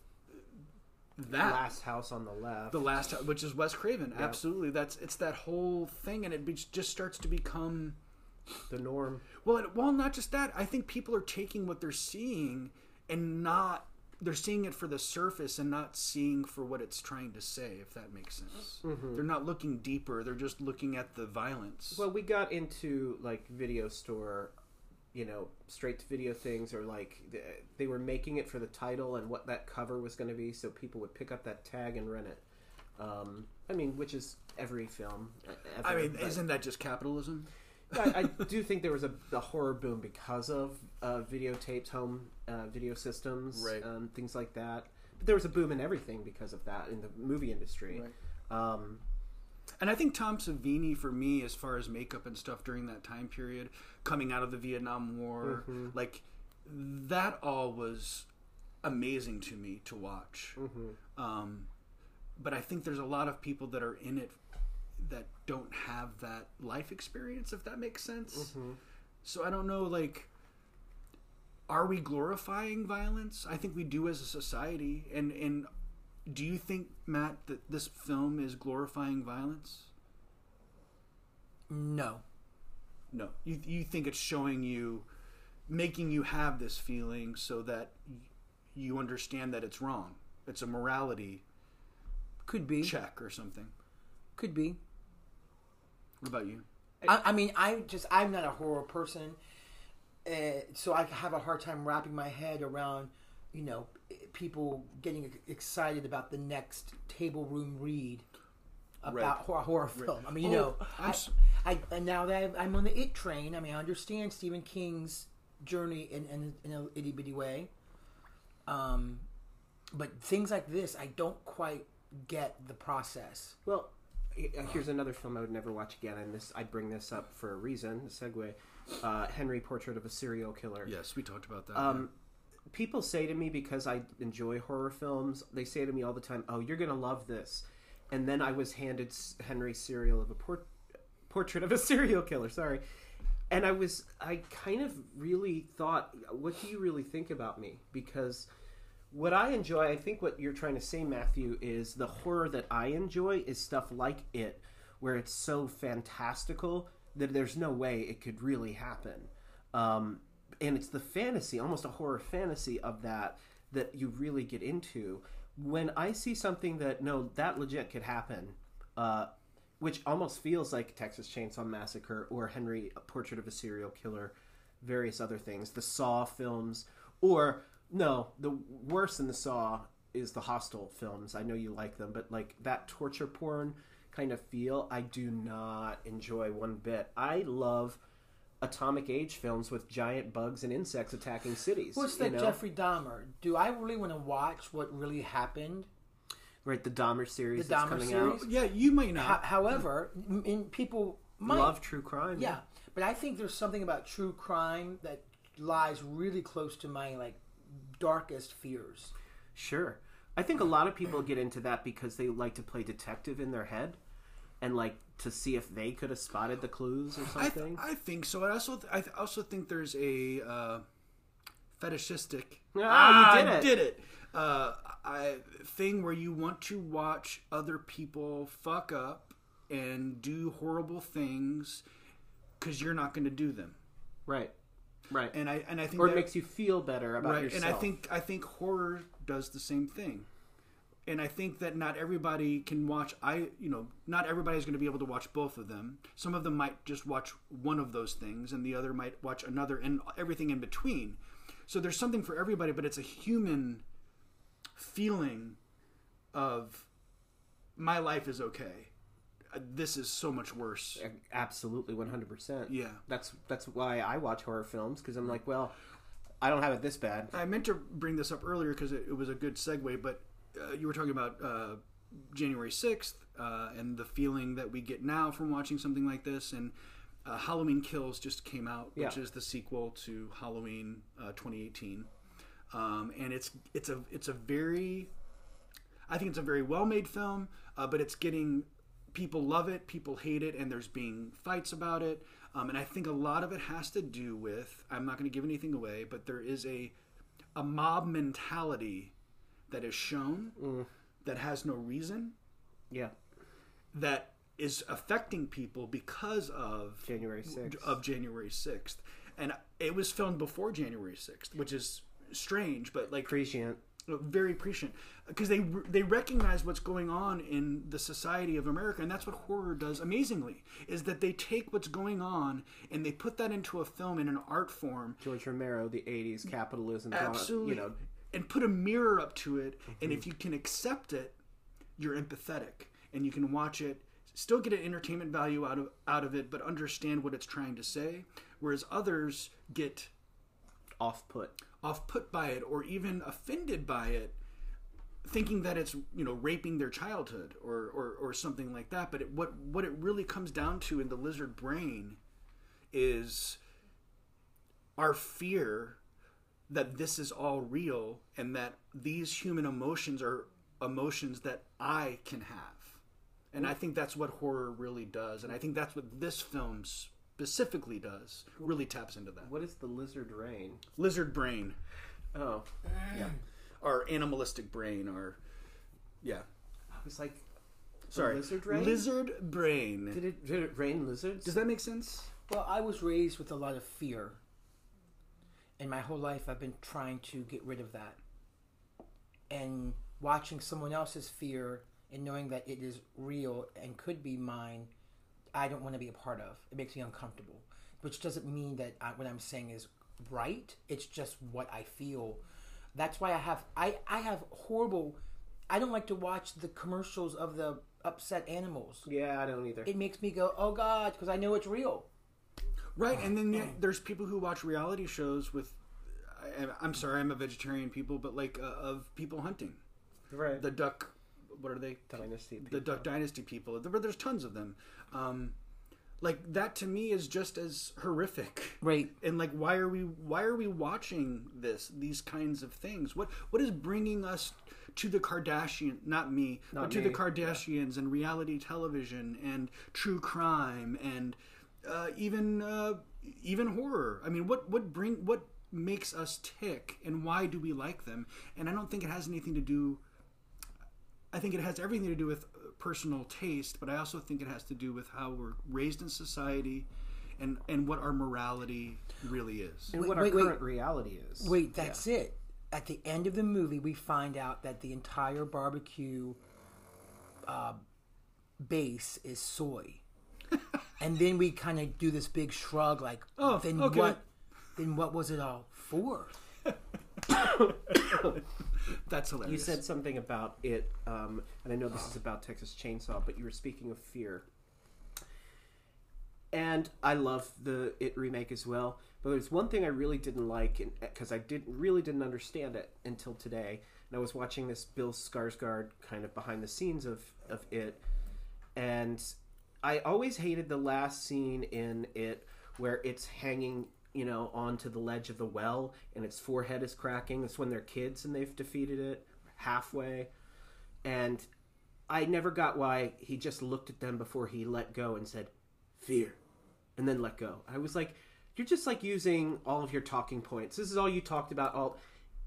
that Last house on the left. the last House, which is Wes Craven. Absolutely, that's it's that whole thing, and it be, just starts to become the norm. well. Well, not just that. I think people are taking what they're seeing and not they're seeing it for the surface and not seeing for what it's trying to say. If that makes sense, mm-hmm. they're not looking deeper. They're just looking at the violence. Well, we got into like video store, you know, straight to video things, or like they were making it for the title and what that cover was going to be, so people would pick up that tag and rent it. Um, I mean, which is every film. Ever, I mean, isn't that just capitalism? I, I do think there was a, a horror boom because of uh, videotapes, home uh, video systems, Right. um, things like that. But there was a boom in everything because of that in the movie industry. Um, And I think Tom Savini, for me, as far as makeup and stuff during that time period, coming out of the Vietnam War, mm-hmm. like that all was amazing to me to watch. Mm-hmm. Um, but I think there's a lot of people that are in it that don't have that life experience, if that makes sense. Mm-hmm. So I don't know, like, are we glorifying violence? I think we do as a society. And and do you think, Matt, that this film is glorifying violence? No. No. You you think it's showing you, making you have this feeling so that you understand that it's wrong. It's a morality Could be. check or something. Could be. What about you? I, I mean, I just I'm not a horror person, uh, so I have a hard time wrapping my head around, you know, people getting excited about the next table room read about Right. horror, horror film. I mean, you Oh, know, I'm I, s- I and now that I'm on the It train, I mean, I understand Stephen King's journey in in, in a itty bitty way. Um, but things like this, I don't quite get the process. Well, uh, here's another film I would never watch again, and this I bring this up for a reason. A segue: uh, Henry, Portrait of a Serial Killer. Yes, we talked about that. Um, people say to me because I enjoy horror films, they say to me all the time, "Oh, you're gonna love this," and then I was handed Henry's serial of a port- portrait of a serial killer. Sorry, and I was I kind of really thought, "What do you really think about me?" Because what I enjoy, I think what you're trying to say, Matthew, is the horror that I enjoy is stuff like it, where it's so fantastical that there's no way it could really happen. Um, and it's the fantasy, almost a horror fantasy of that, that you really get into. When I see something that, no, that legit could happen, uh, which almost feels like Texas Chainsaw Massacre or Henry a Portrait of a Serial Killer, various other things, the Saw films, or no, the worse than the Saw is the Hostel films. I know you like them, but like that torture porn kind of feel, I do not enjoy one bit. I love atomic age films with giant bugs and insects attacking cities. What's you that know? Jeffrey Dahmer? Do I really want to watch what really happened? Right, the Dahmer series The that's Dahmer coming series? out. Yeah, you might Ho- not. however, in people might Love true crime. Yeah, but I think there's something about true crime that lies really close to my like darkest fears. Sure. I think a lot of people get into that because they like to play detective in their head and like to see if they could have spotted the clues or I, th- something. I think so. I also I th- also think there's a uh, fetishistic. Ah, you did it. Did it? Uh, I, thing where you want to watch other people fuck up and do horrible things because you're not going to do them. right. Right. And I and I think or it that- makes you feel better about right yourself. and i think i think horror does the same thing and i think that not everybody can watch i you know not everybody's going to be able to watch both of them some of them might just watch one of those things and the other might watch another and everything in between so there's something for everybody but it's a human feeling of my life is okay this is so much worse absolutely 100%. Yeah. That's that's why I watch horror films cuz I'm like, well, I don't have it this bad. I meant to bring this up earlier because it, it was a good segue, but uh, you were talking about uh, January 6th uh, and the feeling that we get now from watching something like this. And uh, Halloween Kills just came out, which Yeah. is the sequel to Halloween uh, 2018. Um, and it's it's a it's a very I think it's a very well made film, uh, but it's getting people love it, people hate it, and there's being fights about it. Um, and I think a lot of it has to do with I'm not going to give anything away, but there is a a mob mentality that is shown mm. that has no reason Yeah. that is affecting people because of January 6th. of January 6th. And it was filmed before January 6th, which is strange, but like Prescient. Uh, very prescient because they they recognize what's going on in the society of America, and that's what horror does amazingly. Is that they take what's going on and they put that into a film in an art form, George Romero, the 80s capitalism absolutely, you know, and put a mirror up to it. And if mm-hmm. you can accept it, you're empathetic, and you can watch it, still get an entertainment value out of out of it, but understand what it's trying to say. Whereas others get off put. off put by it or even offended by it thinking that it's you know raping their childhood or or, or something like that but it, what what it really comes down to in the lizard brain is our fear that this is all real and that these human emotions are emotions that I can have. And I think that's what horror really does. And I think that's what this film specifically does. Really taps into that. What is the lizard brain? Lizard brain Oh, Yeah. or animalistic brain our. yeah. I was like, Sorry. lizard brain? Lizard brain. did it, did it rain lizards? Does that make sense? Well, I was raised with a lot of fear. And my whole life I've been trying to get rid of that. And watching someone else's fear and knowing that it is real and could be mine, I don't want to be a part of. It makes me uncomfortable. Which doesn't mean that I, what I'm saying is right. It's just what I feel. That's why I have I, I have horrible I don't like to watch the commercials of the upset animals. yeah, I don't either. It makes me go, "Oh god," because I know it's real. Right, and then yeah, there's people who watch reality shows with. I, I'm sorry, I'm a vegetarian people, but like uh, of people hunting right. the duck. What are they? dynasty. The Duck Dynasty people. There, there's tons of them. Um, like that to me is just as horrific. Right. And like, why are we? Why are we watching this? These kinds of things. What What is bringing us to the Kardashian? Not me, but Not to the me, Kardashians and reality television and true crime and uh, even uh, even horror. I mean, what what bring what makes us tick and why do we like them? And I don't think it has anything to do. I think it has everything to do with uh, personal taste, but I also think it has to do with how we're raised in society and and what our morality really is. and Wait, what our wait, wait. current reality is. Wait, that's it. At the end of the movie, we find out that the entire barbecue uh, base is soy. and then we kind of do this big shrug, like, Oh, then okay. what? Then what was it all for? That's hilarious. You said something about it, um, and I know this is about Texas Chainsaw, but you were speaking of fear. And I love the It remake as well. But there's one thing I really didn't like, because I didn't really didn't understand it until today. And I was watching this Bill Skarsgård kind of behind the scenes of of it, and I always hated the last scene in it where it's hanging, you know, onto the ledge of the well and its forehead is cracking. It's when they're kids and they've defeated it halfway. And I never got why he just looked at them before he let go and said, fear, and then let go. I was like, you're just like using all of your talking points. This is all you talked about. All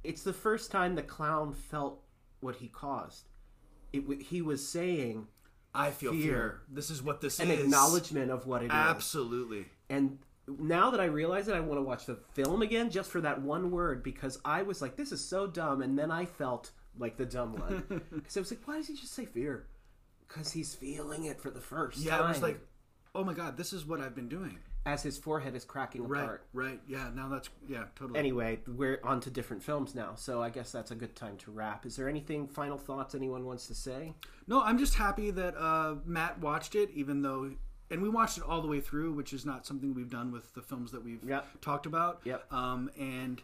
it's the first time the clown felt what he caused. It, he was saying I feel fear. fear. This is what this an is. An acknowledgement of what it is. Absolutely. And now that I realize it, I want to watch the film again just for that one word because I was like, this is so dumb. And then I felt like the dumb one. Because I was like, why does he just say fear? Because he's feeling it for the first Yeah, time. I was like, oh my god, this is what I've been doing. As his forehead is cracking Right, apart. right. Yeah, now that's yeah, totally. Anyway, we're on to different films now, so I guess that's a good time to wrap. Is there anything, final thoughts anyone wants to say? No, I'm just happy that uh, Matt watched it, even though, and we watched it all the way through, which is not something we've done with the films that we've Yep. talked about. Yep. Um, and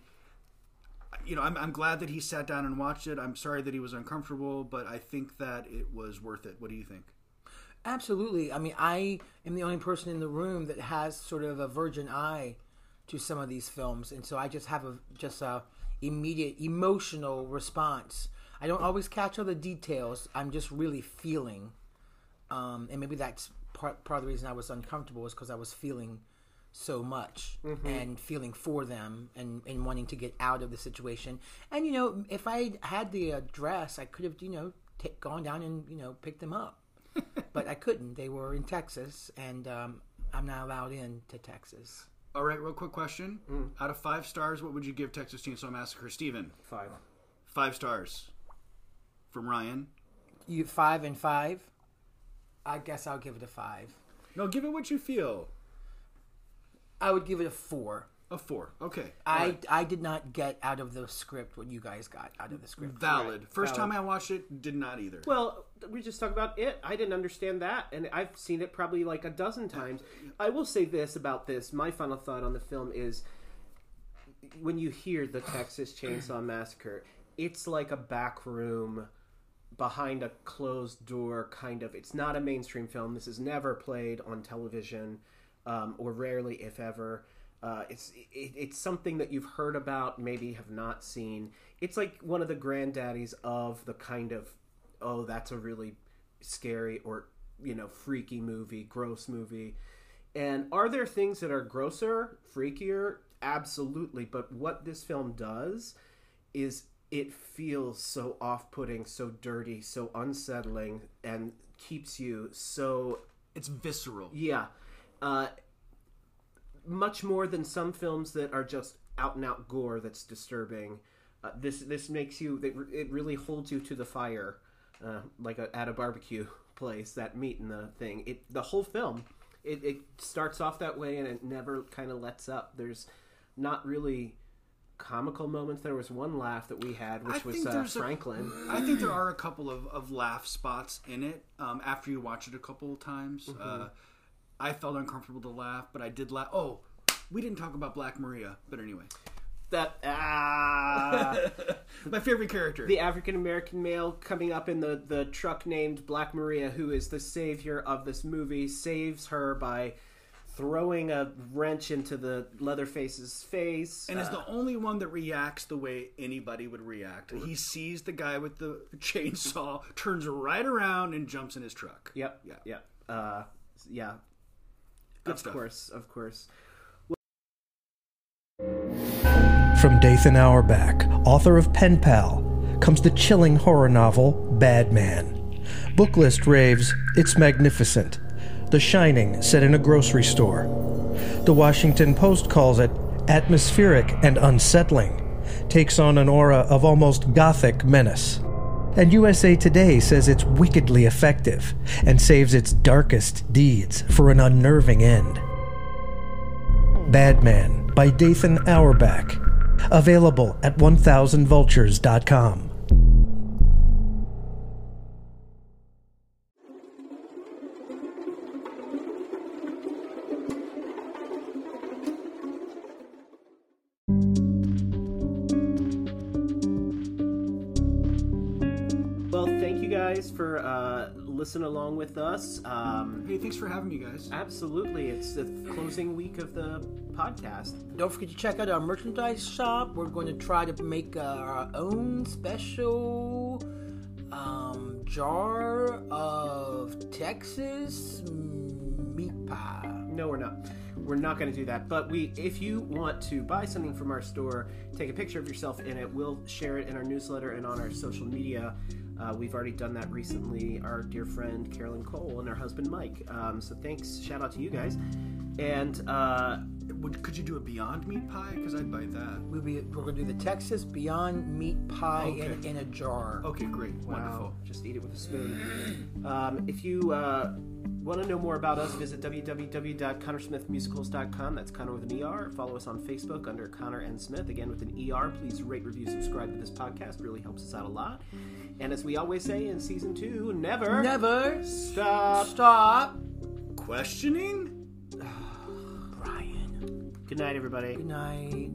you know, I'm, I'm glad that he sat down and watched it. I'm sorry that he was uncomfortable, but I think that it was worth it. What do you think? Absolutely. I mean, I am the only person in the room that has sort of a virgin eye to some of these films, and so I just have a just a immediate emotional response. I don't always catch all the details. I'm just really feeling, um, and maybe that's part part of the reason I was uncomfortable is because I was feeling so much and feeling for them and, and wanting to get out of the situation. And you know, if I had the address, I could have you know ta gone down and you know picked them up but I couldn't. They were in Texas, and um, I'm not allowed in to Texas. All right, real quick question. Out of five stars, what would you give Texas Chainsaw Massacre? Steven? Five. Five stars. From Ryan? You five and five. I guess I'll give it a five. No, give it what you feel. I would give it a four. A four. Okay. I I did not get out of the script what you guys got out of the script. Valid. First valid. time I watched it, did not either. Well, we just talked about it. I didn't understand that, and I've seen it probably like a dozen times. I will say this about this. My final thought on the film is when you hear the Texas Chainsaw Massacre, it's like a back room behind a closed door kind of. It's not a mainstream film. This is never played on television, um, or rarely, if ever. Uh, it's it, it's something that you've heard about, maybe have not seen. It's like one of the granddaddies of the kind of oh, that's a really scary or you know freaky movie, gross movie. And are there things that are grosser, freakier? Absolutely. But what this film does is it feels so off putting, so dirty, so unsettling, and keeps you so it's visceral. yeah. Uh, much more than some films that are just out and out gore that's disturbing. Uh, this this makes you it, it really holds you to the fire, uh, like a, at a barbecue place. That meat and the thing. It the whole film. It, it starts off that way and it never kind of lets up. There's not really comical moments. There was one laugh that we had, I which was uh, Franklin. I think there are a couple of, of laugh spots in it um, after you watch it a couple of times. Uh, I felt uncomfortable to laugh, but I did laugh. Oh, we didn't talk about Black Maria, but anyway, that ah. my favorite character. the African American male coming up in the, the truck named Black Maria, who is the savior of this movie, saves her by throwing a wrench into the Leatherface's face. and is Uh, the only one that reacts the way anybody would react. He sees the guy with the chainsaw, turns right around, and jumps in his truck. yep, Yeah. yep, uh, yeah. Good of stuff. course, of course. From Dathan Auerbach, author of Pen Pal, comes the chilling horror novel Bad Man. Booklist raves, it's magnificent. The Shining, set in a grocery store. The Washington Post calls it atmospheric and unsettling, takes on an aura of almost gothic menace. And USA Today says it's wickedly effective and saves its darkest deeds for an unnerving end. Bad Man by Dathan Auerbach. Available at 1000vultures.com. along with us. Um, Hey, thanks for having me, guys. absolutely, it's the closing week of the podcast. Don't forget to check out our merchandise shop. We're going to try to make uh, our own special um, jar of Texas meat pie. No, we're not. We're not going to do that. But we, if you want to buy something from our store, take a picture of yourself in it. We'll share it in our newsletter and on our social media. Uh, we've already done that recently. Our dear friend Carolyn Cole and her husband Mike. Um, so thanks, shout out to you guys. And uh, Would, could you do a Beyond Meat pie? Because I'd buy that. We'll be, we're going to do the Texas Beyond Meat Pie in, Okay. in a jar. Okay, great. Wonderful. Just eat it with a spoon. Um, if you uh, want to know more about us, visit www.connersmithmusicals.com. That's Conner with an ER. Follow us on Facebook under Conner and Smith, again with an ER. Please rate, review, subscribe to this podcast. Really helps us out a lot. And as we always say in season two, never, never stop, stop questioning. Brian. Good night, everybody. Good night.